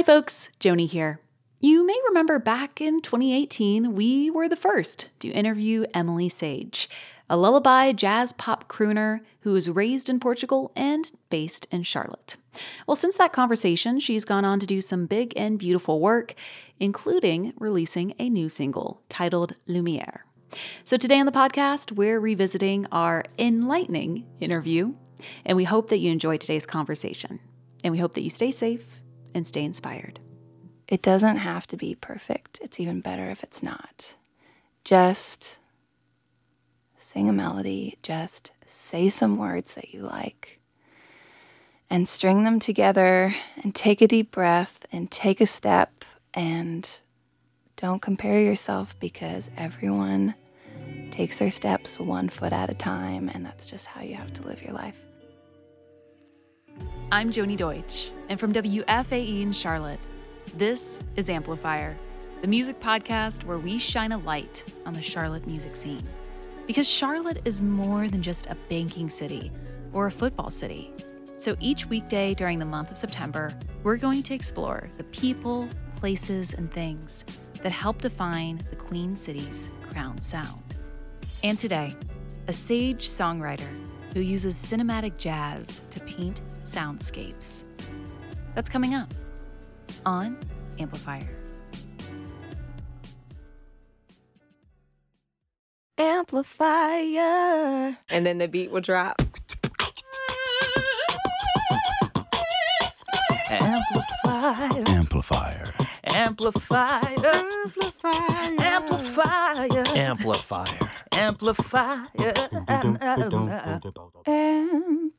Hi, folks. Joni here. You may remember back in 2018, we were the first to interview Emily Sage, a lullaby jazz pop crooner who was raised in Portugal and based in Charlotte. Well, since that conversation, she's gone on to do some big and beautiful work, including releasing a new single titled Lumiere. So today on the podcast, we're revisiting our enlightening interview, and we hope that you enjoy today's conversation. And we hope that you stay safe and stay inspired. It doesn't have to be perfect. It's even better if it's not. Just sing a melody, just say some words that you like, and string them together, and take a deep breath, and take a step, and don't compare yourself because everyone takes their steps one foot at a time, and that's just how you have to live your life. I'm Joni Deutsch, and from WFAE in Charlotte, this is Amplifier, the music podcast where we shine a light on the Charlotte music scene. Because Charlotte is more than just a banking city or a football city. So each weekday during the month of September, we're going to explore the people, places, and things that help define the Queen City's crown sound. And today, a sage songwriter who uses cinematic jazz to paint soundscapes. That's coming up on Amplifier. Amplifier. And then the beat will drop. Amplifier. Amplifier. Amplifier. Amplifier. Amplifier. Amplifier. Amplifier. Amplifier.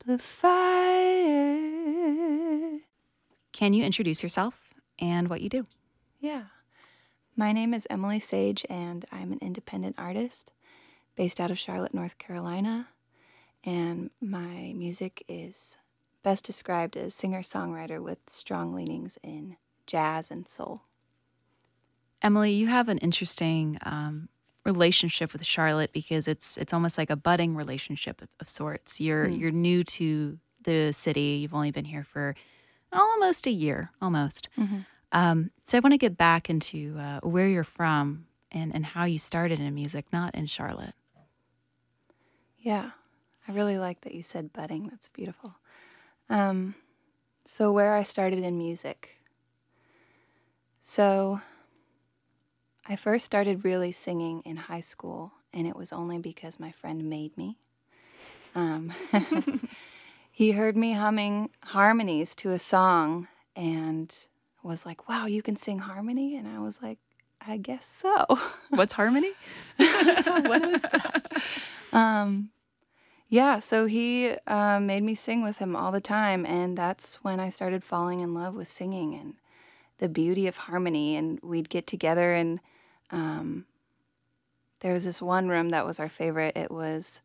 Can you introduce yourself and what you do? Yeah. My name is Emily Sage, and I'm an independent artist based out of Charlotte, North Carolina. And my music is best described as singer songwriter with strong leanings in jazz and soul. Emily, you have an interesting um, relationship with Charlotte because it's it's almost like a budding relationship of, of sorts. You're Mm. you're new to the city. You've only been here for almost a year, almost. Um, so I want to get back into uh, where you're from and and how you started in music, not in Charlotte. Yeah, I really like that you said budding. That's beautiful. Um, so, where I started in music. So, I first started really singing in high school, and it was only because my friend made me. Um, he heard me humming harmonies to a song and was like, Wow, you can sing harmony? And I was like, I guess so. What's harmony? what is that? Um, yeah, so he uh, made me sing with him all the time, and that's when I started falling in love with singing and the beauty of harmony. And we'd get together, and um, there was this one room that was our favorite. It was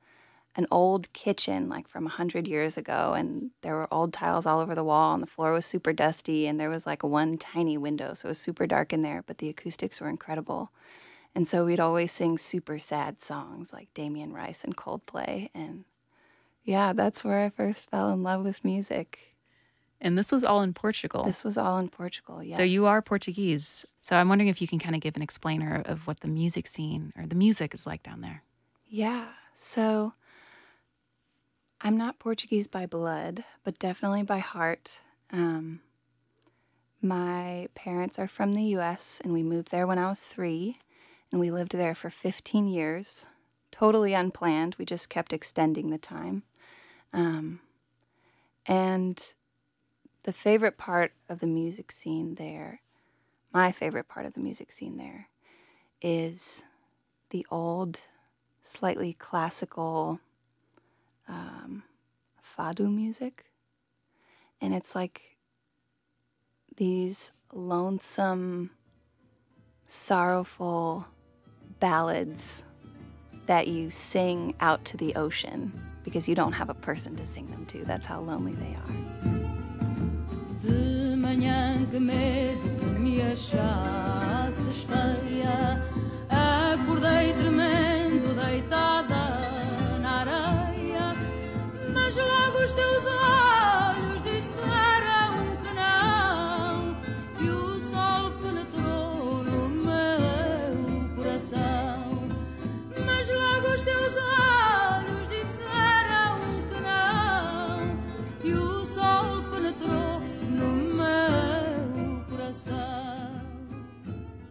an old kitchen, like from a hundred years ago, and there were old tiles all over the wall, and the floor was super dusty, and there was like one tiny window, so it was super dark in there, but the acoustics were incredible. And so we'd always sing super sad songs like Damien Rice and Coldplay. And yeah, that's where I first fell in love with music. And this was all in Portugal. This was all in Portugal. Yes. So you are Portuguese. So I'm wondering if you can kind of give an explainer of what the music scene or the music is like down there. Yeah. So I'm not Portuguese by blood, but definitely by heart. Um, my parents are from the US, and we moved there when I was three, and we lived there for 15 years. Totally unplanned. We just kept extending the time. Um, and the favorite part of the music scene there, my favorite part of the music scene there, is the old, slightly classical um, fado music. And it's like these lonesome, sorrowful ballads that you sing out to the ocean because you don't have a person to sing them to. That's how lonely they are. Manhã que medo que me achasses feia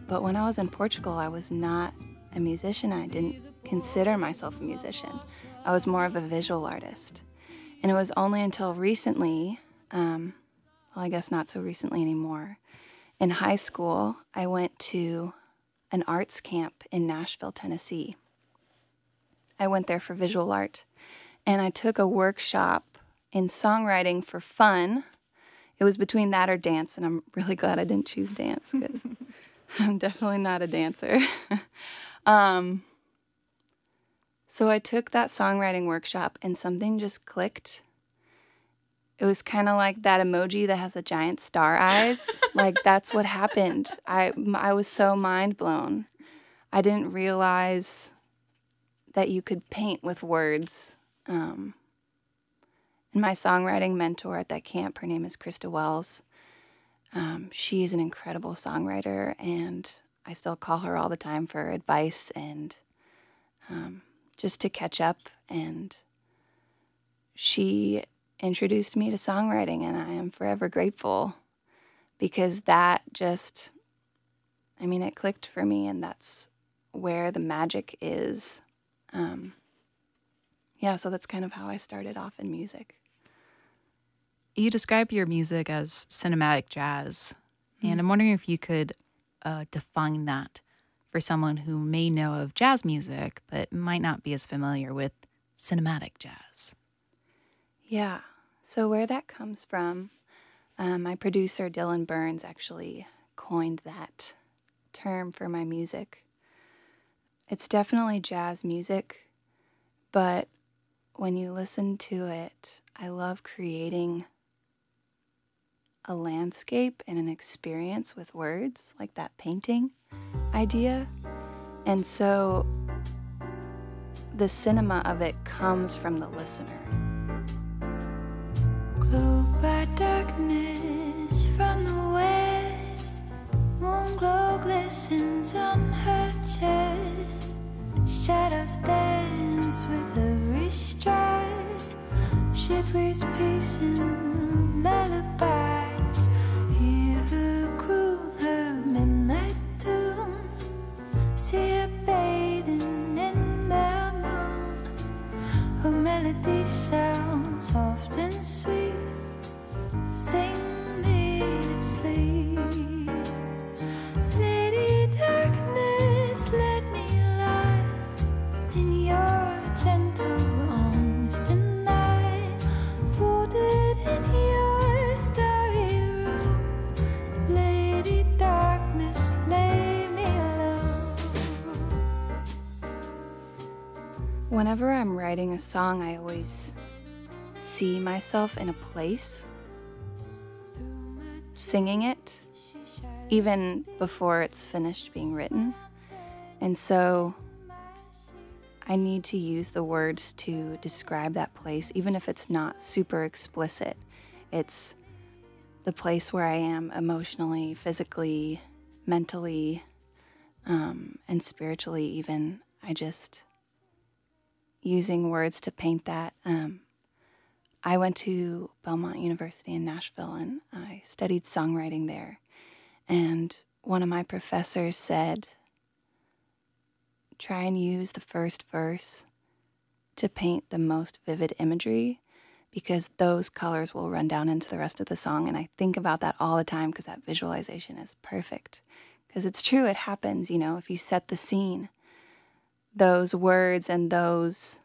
but when I was in Portugal, I was not a musician. I didn't consider myself a musician. I was more of a visual artist. And it was only until recently, um, well, I guess not so recently anymore, in high school, I went to an arts camp in Nashville, Tennessee. I went there for visual art and I took a workshop in songwriting for fun. It was between that or dance, and I'm really glad I didn't choose dance because I'm definitely not a dancer. um, so I took that songwriting workshop, and something just clicked. It was kind of like that emoji that has a giant star eyes. like that's what happened. I I was so mind blown. I didn't realize that you could paint with words. Um, and my songwriting mentor at that camp, her name is Krista Wells. Um, she is an incredible songwriter, and I still call her all the time for advice and um, just to catch up. And she introduced me to songwriting, and I am forever grateful because that just, I mean, it clicked for me, and that's where the magic is. Um, yeah, so that's kind of how I started off in music. You describe your music as cinematic jazz, mm-hmm. and I'm wondering if you could uh, define that for someone who may know of jazz music but might not be as familiar with cinematic jazz. Yeah. So, where that comes from, um, my producer Dylan Burns actually coined that term for my music. It's definitely jazz music, but when you listen to it, I love creating a landscape and an experience with words, like that painting idea. And so the cinema of it comes from the listener. Glowed by darkness from the west, moon glow glistens on her chest. Shadows dance with every stride. She breathes peace Writing a song, I always see myself in a place singing it, even before it's finished being written. And so I need to use the words to describe that place, even if it's not super explicit. It's the place where I am emotionally, physically, mentally, um, and spiritually, even. I just using words to paint that. Um, I went to Belmont University in Nashville and I studied songwriting there. And one of my professors said, try and use the first verse to paint the most vivid imagery because those colors will run down into the rest of the song. And I think about that all the time because that visualization is perfect. Because it's true, it happens, you know, if you set the scene those words and those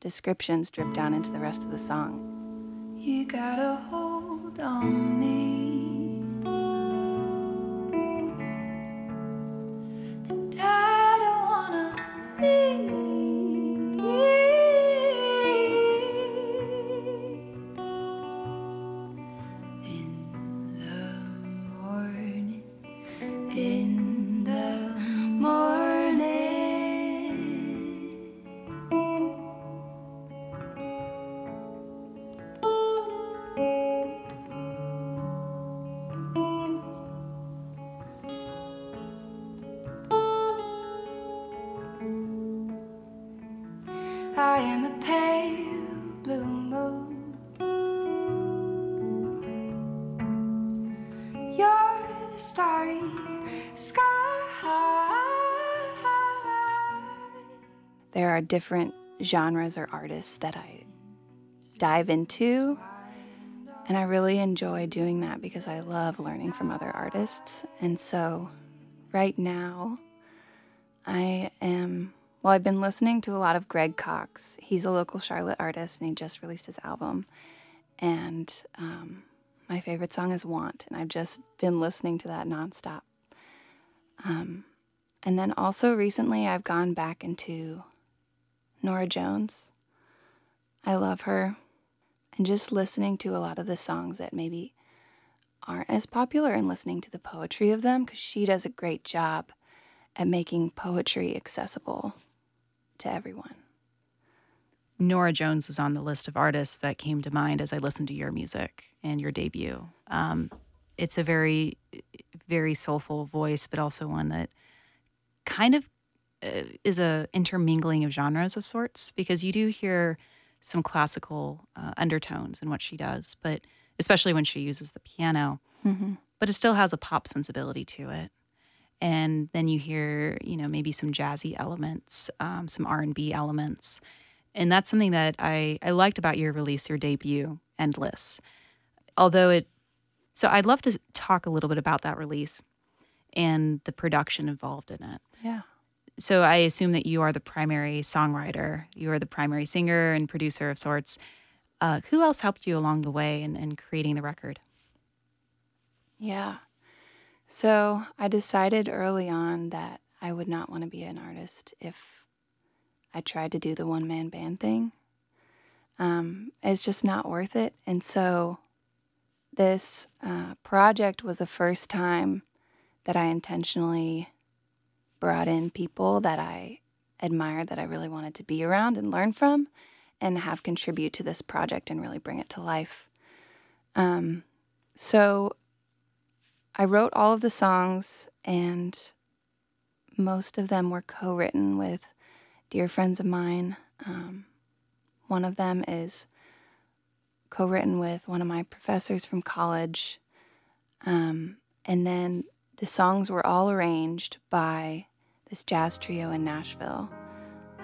descriptions drip down into the rest of the song. You gotta hold on me. Different genres or artists that I dive into. And I really enjoy doing that because I love learning from other artists. And so, right now, I am, well, I've been listening to a lot of Greg Cox. He's a local Charlotte artist and he just released his album. And um, my favorite song is Want. And I've just been listening to that nonstop. Um, and then also recently, I've gone back into Norah Jones. I love her. And just listening to a lot of the songs that maybe aren't as popular and listening to the poetry of them because she does a great job at making poetry accessible to everyone. Norah Jones was on the list of artists that came to mind as I listened to your music and your debut. Um, it's a very, very soulful voice, but also one that kind of is a intermingling of genres of sorts because you do hear some classical uh, undertones in what she does, but especially when she uses the piano. But it still has a pop sensibility to it. And then you hear, you know, maybe some jazzy elements, um, some R and B elements, and that's something that I I liked about your release, your debut, Endless. Although it, so I'd love to talk a little bit about that release and the production involved in it. Yeah. So I assume that you are the primary songwriter, you are the primary singer and producer of sorts. Uh, who else helped you along the way in, in creating the record? Yeah. So I decided early on that I would not want to be an artist if I tried to do the one man band thing. Um, it's just not worth it. And so this uh, project was the first time that I intentionally brought in people that I admired, that I really wanted to be around and learn from, and have contribute to this project and really bring it to life. Um, so I wrote all of the songs, and most of them were co written with dear friends of mine. Um, one of them is co written with one of my professors from college. Um, and then the songs were all arranged by this jazz trio in Nashville.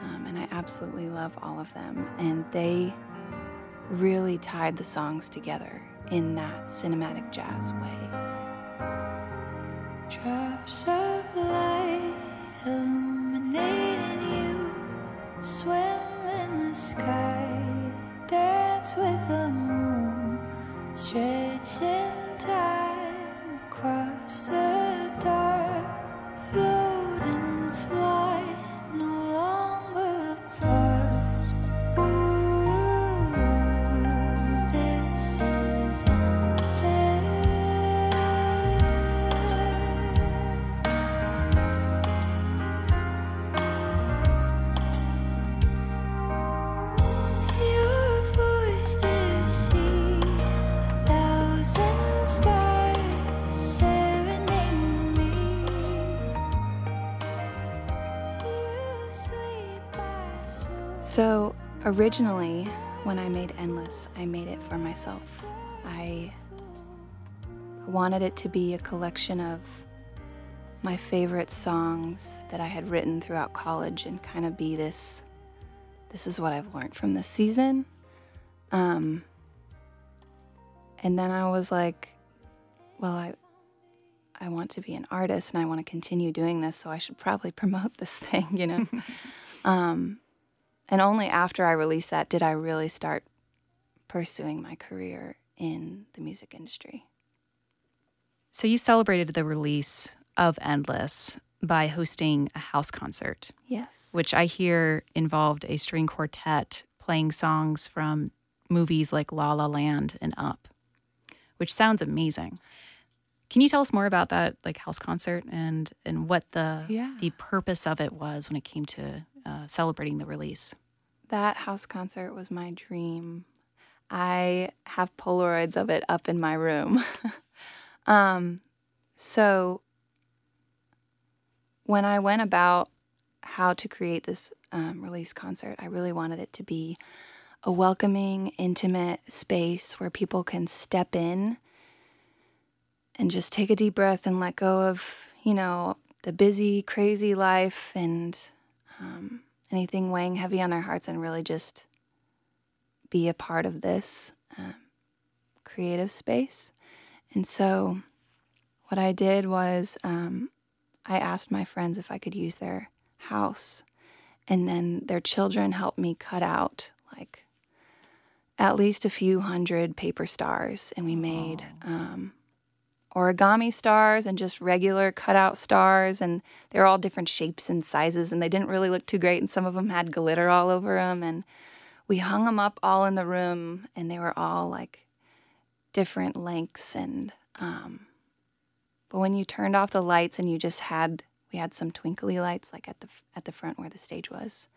Um, and I absolutely love all of them. And they really tied the songs together in that cinematic jazz way. Drops of light illuminating you. Swim in the sky, dance with the originally, when I made Endless, I made it for myself. I wanted it to be a collection of my favorite songs that I had written throughout college and kind of be this this is what I've learned from this season. Um, and then I was like, well, I I want to be an artist and I want to continue doing this, so I should probably promote this thing, you know. um, and only after I released that did I really start pursuing my career in the music industry. So you celebrated the release of Endless by hosting a house concert, Yes. which I hear involved a string quartet playing songs from movies like La La Land and Up, which sounds amazing. Can you tell us more about that like house concert and and what the Yeah. the purpose of it was when it came to uh, celebrating the release? That house concert was my dream. I have Polaroids of it up in my room. um, so, when I went about how to create this um, release concert, I really wanted it to be a welcoming, intimate space where people can step in and just take a deep breath and let go of, you know, the busy, crazy life and um, anything weighing heavy on their hearts and really just be a part of this um, creative space. And so, what I did was um, I asked my friends if I could use their house, and then their children helped me cut out like at least a few hundred paper stars, and we made um, origami stars and just regular cutout stars, and they were all different shapes and sizes, and they didn't really look too great, and some of them had glitter all over them, and we hung them up all in the room, and they were all like different lengths, and um, but when you turned off the lights and you just had we had some twinkly lights like at the at the front where the stage was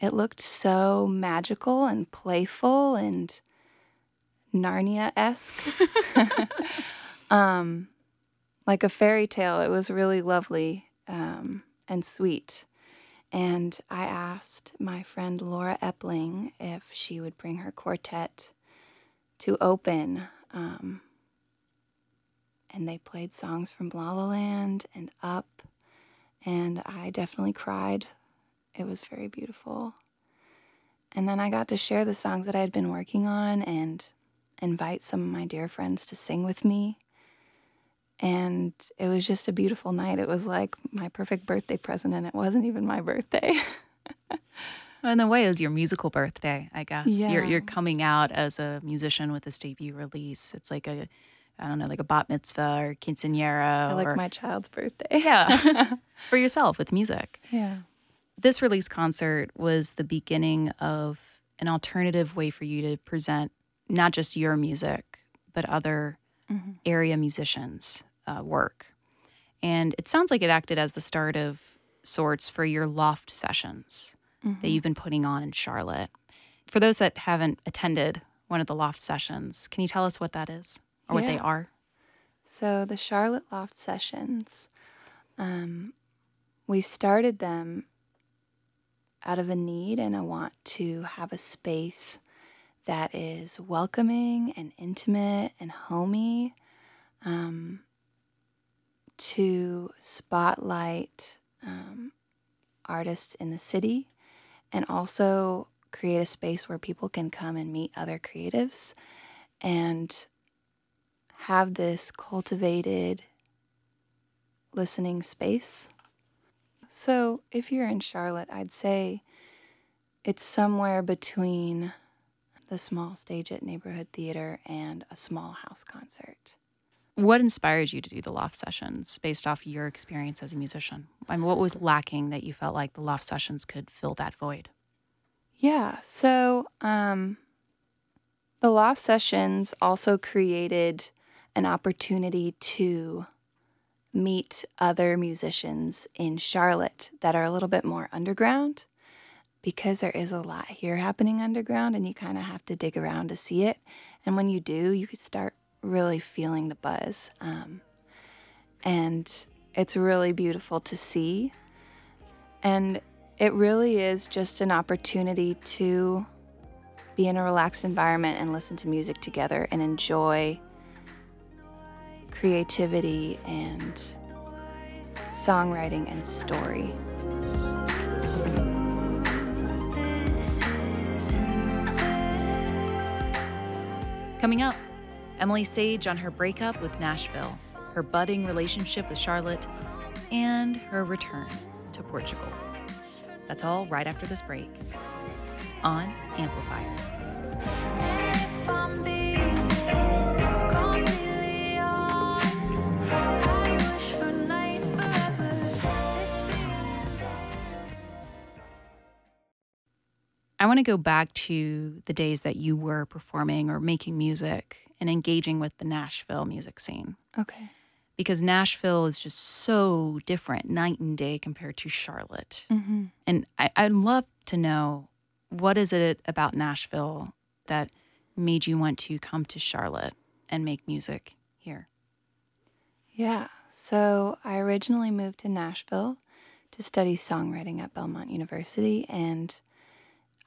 it looked so magical and playful and Narnia esque. um, like a fairy tale. It was really lovely um, and sweet. And I asked my friend Laura Epling if she would bring her quartet to open. Um, and they played songs from La La Land and Up. And I definitely cried it was very beautiful. And then I got to share the songs that I had been working on and invite some of my dear friends to sing with me. And it was just a beautiful night. It was like my perfect birthday present, and it wasn't even my birthday. In a way, it was your musical birthday, I guess. You're you're coming out as a musician with this debut release. It's like a, I don't know, like a bat mitzvah or quinceanera. I like or, my child's birthday. yeah, for yourself with music. yeah. This release concert was the beginning of an alternative way for you to present not just your music, but other mm-hmm. area musicians' uh, work. And it sounds like it acted as the start of sorts for your loft sessions that you've been putting on in Charlotte. For those that haven't attended one of the loft sessions, can you tell us what that is or what they are? So the Charlotte Loft sessions, um, we started them out of a need and a want to have a space that is welcoming and intimate and homey um, to spotlight um, artists in the city and also create a space where people can come and meet other creatives and have this cultivated listening space. So, if you're in Charlotte, I'd say it's somewhere between the small stage at Neighborhood Theater and a small house concert. What inspired you to do the loft sessions based off your experience as a musician? I mean, what was lacking that you felt like the loft sessions could fill that void? Yeah, so um, the loft sessions also created an opportunity to meet other musicians in Charlotte that are a little bit more underground because there is a lot here happening underground and you kind of have to dig around to see it. And when you do, you could start really feeling the buzz. Um, and it's really beautiful to see. And it really is just an opportunity to be in a relaxed environment and listen to music together and enjoy creativity and songwriting and story. Coming up, Emily Sage on her breakup with Nashville, her budding relationship with Charlotte, and her return to Portugal. That's all right after this break on Amplifier. If I'm being completely honest, I wish for night forever. This feeling's I want to go back to the days that you were performing or making music and engaging with the Nashville music scene. Okay. Because Nashville is just so different, night and day compared to Charlotte. Mm-hmm. And I, I'd love to know what is it about Nashville that made you want to come to Charlotte and make music here? Yeah. So I originally moved to Nashville to study songwriting at Belmont University. And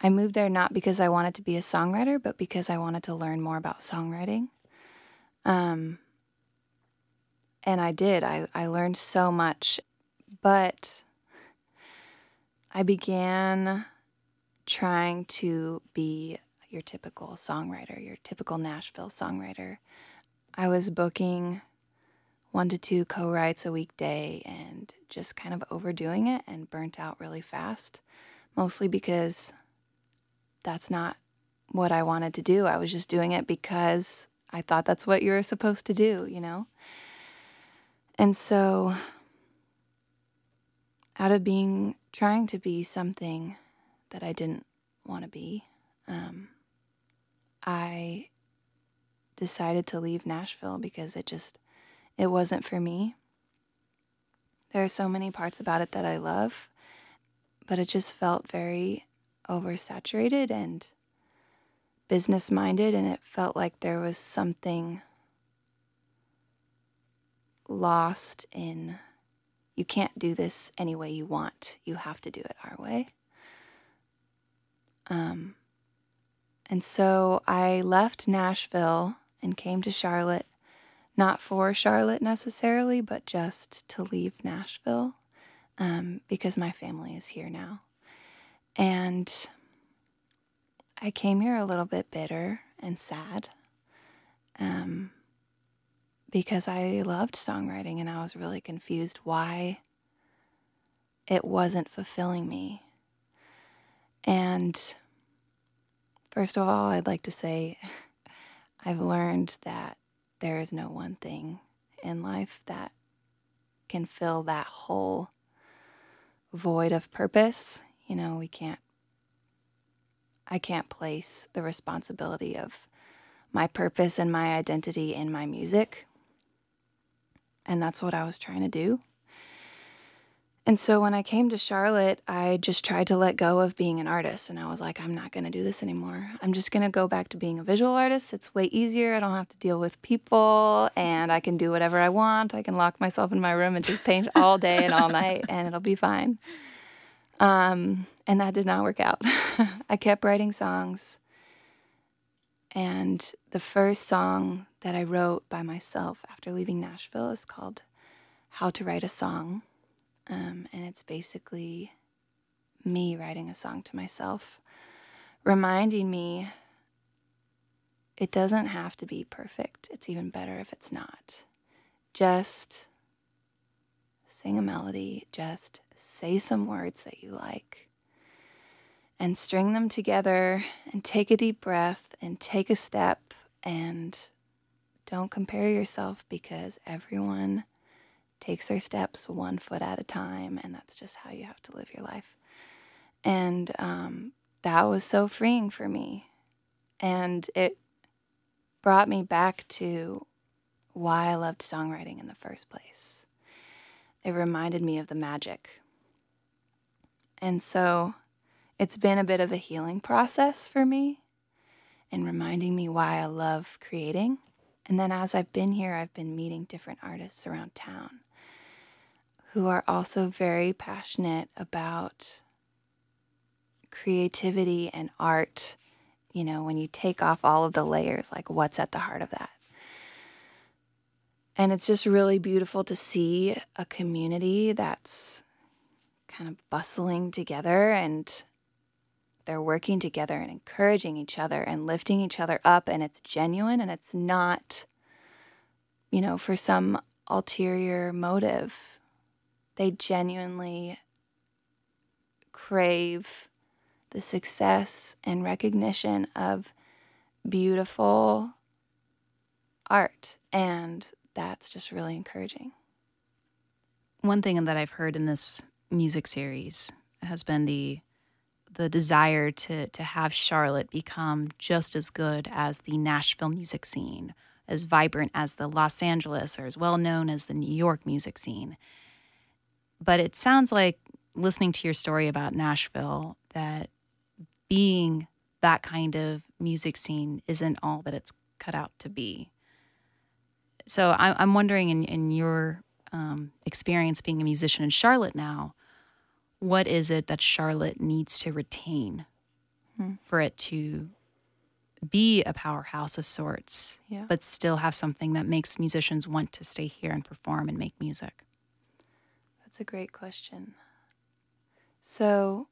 I moved there not because I wanted to be a songwriter, but because I wanted to learn more about songwriting. Um, and I did. I, I learned so much, but I began trying to be your typical songwriter, your typical Nashville songwriter. I was booking one to two co writes a weekday and just kind of overdoing it and burnt out really fast, mostly because that's not what I wanted to do. I was just doing it because I thought that's what you were supposed to do, you know? And so, out of being trying to be something that I didn't want to be, um, I decided to leave Nashville because it just it wasn't for me. There are so many parts about it that I love, but it just felt very oversaturated and business minded and it felt like there was something lost in you can't do this any way you want. You have to do it our way. Um, and so I left Nashville and came to Charlotte, not for Charlotte necessarily, but just to leave Nashville um, because my family is here now. And I came here a little bit bitter and sad um, because I loved songwriting and I was really confused why it wasn't fulfilling me. And first of all, I'd like to say I've learned that there is no one thing in life that can fill that whole void of purpose. You know, we can't, I can't place the responsibility of my purpose and my identity in my music. And that's what I was trying to do. And so when I came to Charlotte, I just tried to let go of being an artist. And I was like, I'm not going to do this anymore. I'm just going to go back to being a visual artist. It's way easier. I don't have to deal with people and I can do whatever I want. I can lock myself in my room and just paint all day and all night and it'll be fine. Um, and that did not work out. I kept writing songs. And the first song that I wrote by myself after leaving Nashville is called How to Write a Song. Um, and it's basically me writing a song to myself, reminding me it doesn't have to be perfect. It's even better if it's not. Just sing a melody, just say some words that you like, and string them together, and take a deep breath, and take a step, and don't compare yourself because everyone takes their steps one foot at a time, and that's just how you have to live your life. And um, that was so freeing for me. And it brought me back to why I loved songwriting in the first place. It reminded me of the magic. And so it's been a bit of a healing process for me and reminding me why I love creating. And then as I've been here, I've been meeting different artists around town who are also very passionate about creativity and art. You know, when you take off all of the layers, like what's at the heart of that. And it's just really beautiful to see a community that's kind of bustling together and they're working together and encouraging each other and lifting each other up. And it's genuine and it's not, you know, for some ulterior motive. They genuinely crave the success and recognition of beautiful art. And that's just really encouraging. One thing that I've heard in this music series has been the the desire to to have Charlotte become just as good as the Nashville music scene, as vibrant as the Los Angeles or as well known as the New York music scene. But it sounds like listening to your story about Nashville that being that kind of music scene isn't all that it's cut out to be. So I, I'm wondering, in, in your um, experience being a musician in Charlotte now, what is it that Charlotte needs to retain for it to be a powerhouse of sorts, Yeah. but still have something that makes musicians want to stay here and perform and make music? That's a great question. So,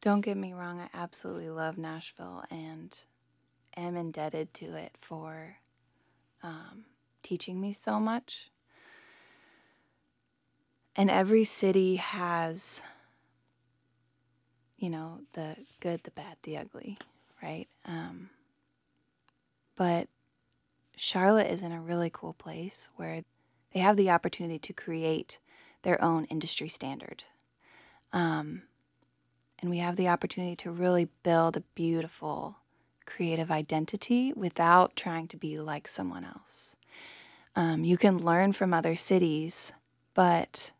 don't get me wrong, I absolutely love Nashville and am indebted to it for um, teaching me so much. And every city has, you know, the good, the bad, the ugly, right? Um, but Charlotte is in a really cool place where they have the opportunity to create their own industry standard. Um, and we have the opportunity to really build a beautiful creative identity without trying to be like someone else. Um, you can learn from other cities, but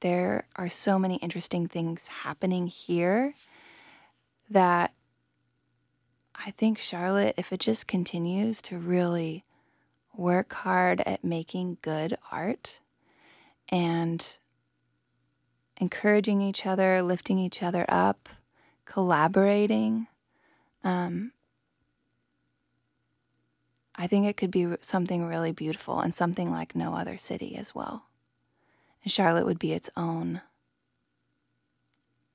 there are so many interesting things happening here that I think Charlotte, if it just continues to really work hard at making good art and encouraging each other, lifting each other up, collaborating. Um, I think it could be something really beautiful and something like no other city as well. And Charlotte would be its own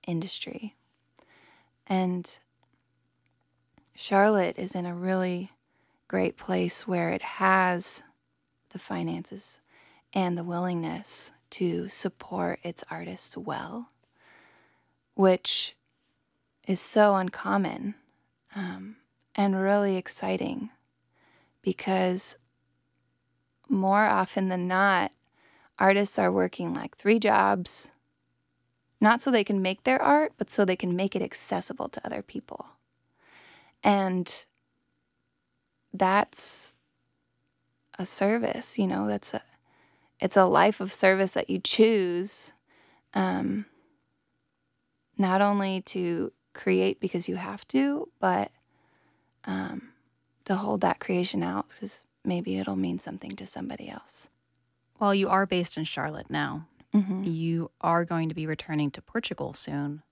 industry. And Charlotte is in a really great place where it has the finances and the willingness to support its artists well, which is so uncommon um, and really exciting because more often than not, artists are working like three jobs, not so they can make their art, but so they can make it accessible to other people. And that's a service, you know, that's a it's a life of service that you choose um, not only to create because you have to, but um, to hold that creation out because maybe it'll mean something to somebody else. While you are based in Charlotte now, Mm-hmm. you are going to be returning to Portugal soon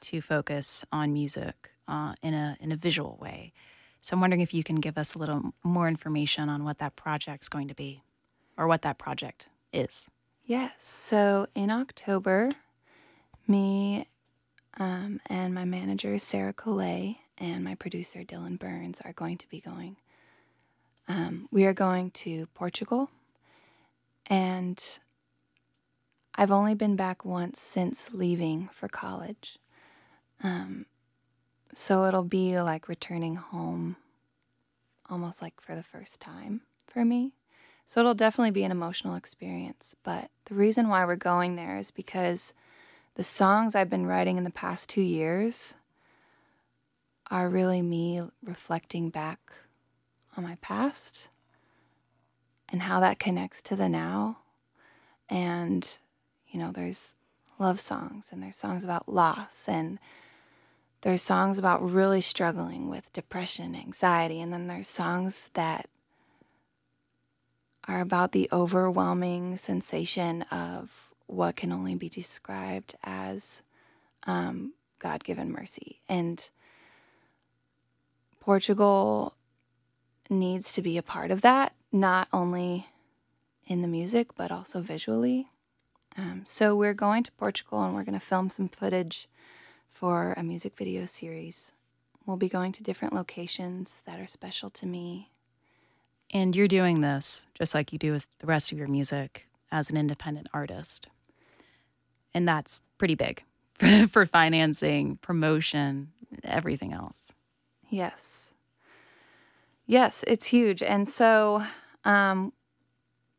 to focus on music uh, in a in a visual way. So I'm wondering if you can give us a little more information on what that project's going to be, or what that project is. Yes. So in October, me um, and my manager, Sarah Collet, and my producer, Dylan Burns, are going to be going. Um, we are going to Portugal. And I've only been back once since leaving for college. Um, so it'll be like returning home almost like for the first time for me. So it'll definitely be an emotional experience. But the reason why we're going there is because the songs I've been writing in the past two years are really me reflecting back on my past and how that connects to the now. And, you know, there's love songs and there's songs about loss and there's songs about really struggling with depression, anxiety, and then there's songs that are about the overwhelming sensation of what can only be described as um, God given mercy. And Portugal needs to be a part of that, not only in the music, but also visually. Um, so we're going to Portugal and we're going to film some footage for a music video series. We'll be going to different locations that are special to me And you're doing this just like you do with the rest of your music as an independent artist. And that's pretty big for financing, promotion, everything else. Yes. Yes, it's huge. And so um,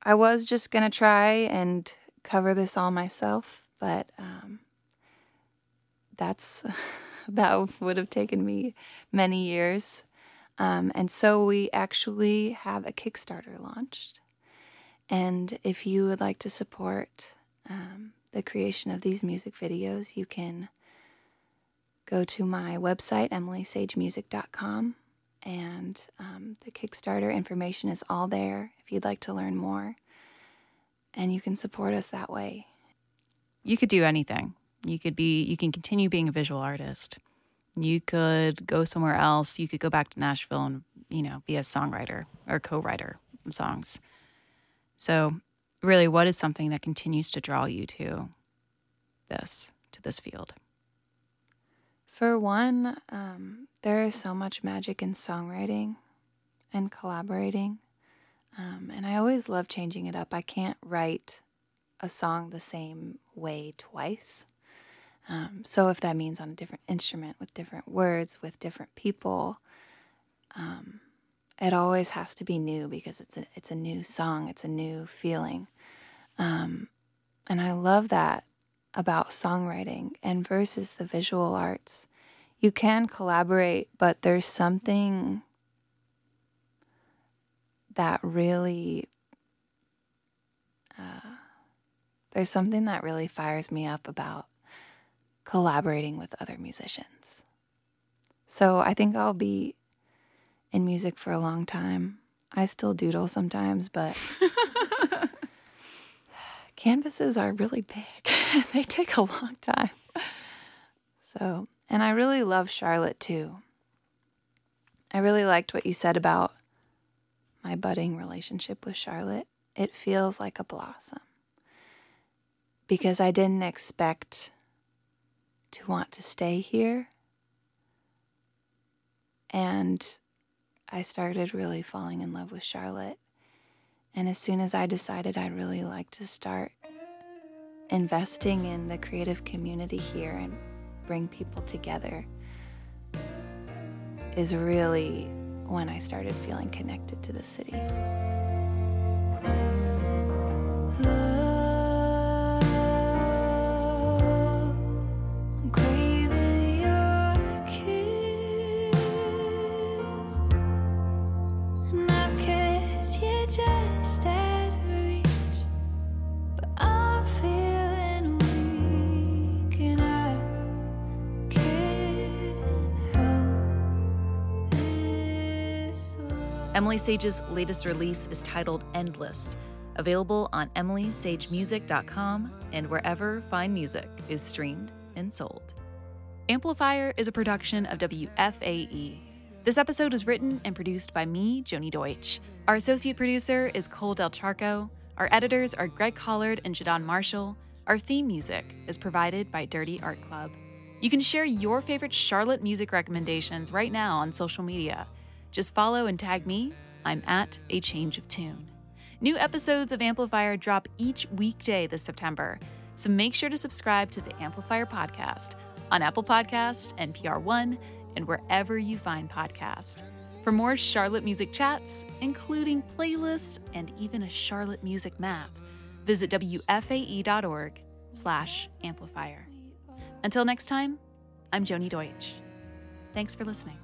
I was just going to try and cover this all myself, but um, that's that would have taken me many years. Um, and so we actually have a Kickstarter launched. And if you would like to support um, the creation of these music videos, you can go to my website, emilysagemusic.com, and um, the Kickstarter information is all there if you'd like to learn more. And you can support us that way. You could do anything. You could be you can continue being a visual artist. You could go somewhere else. You could go back to Nashville and, you know, be a songwriter or co writer songs. So, really, what is something that continues to draw you to this, to this field? For one, um, there is so much magic in songwriting and collaborating. Um, and I always love changing it up. I can't write a song the same way twice. Um, so if that means on a different instrument, with different words, with different people, um, it always has to be new because it's a, it's a new song, it's a new feeling. Um, and I love that about songwriting and versus the visual arts. You can collaborate, but there's something that really uh, there's something that really fires me up about collaborating with other musicians. So I think I'll be in music for a long time. I still doodle sometimes, but canvases are really big. they take a long time. So, and I really love Charlotte too. I really liked what you said about my budding relationship with Charlotte. It feels like a blossom because I didn't expect to want to stay here. And I started really falling in love with Charlotte. And as soon as I decided I'd really like to start investing in the creative community here and bring people together, is really when I started feeling connected to the city. Emily Sage's latest release is titled Endless, available on emilysagemusic.com and wherever fine music is streamed and sold. Amplifier is a production of WFAE. This episode was written and produced by me, Joni Deutsch. Our associate producer is Cole Del Charco. Our editors are Greg Collard and Jadon Marshall. Our theme music is provided by Dirty Art Club. You can share your favorite Charlotte music recommendations right now on social media. Just follow and tag me. I'm at A Change of Tune. New episodes of Amplifier drop each weekday this September, so make sure to subscribe to the Amplifier podcast on Apple Podcast, NPR One, and wherever you find podcasts. For more Charlotte music chats, including playlists and even a Charlotte music map, visit wfae.org slash amplifier. Until next time, I'm Joni Deutsch. Thanks for listening.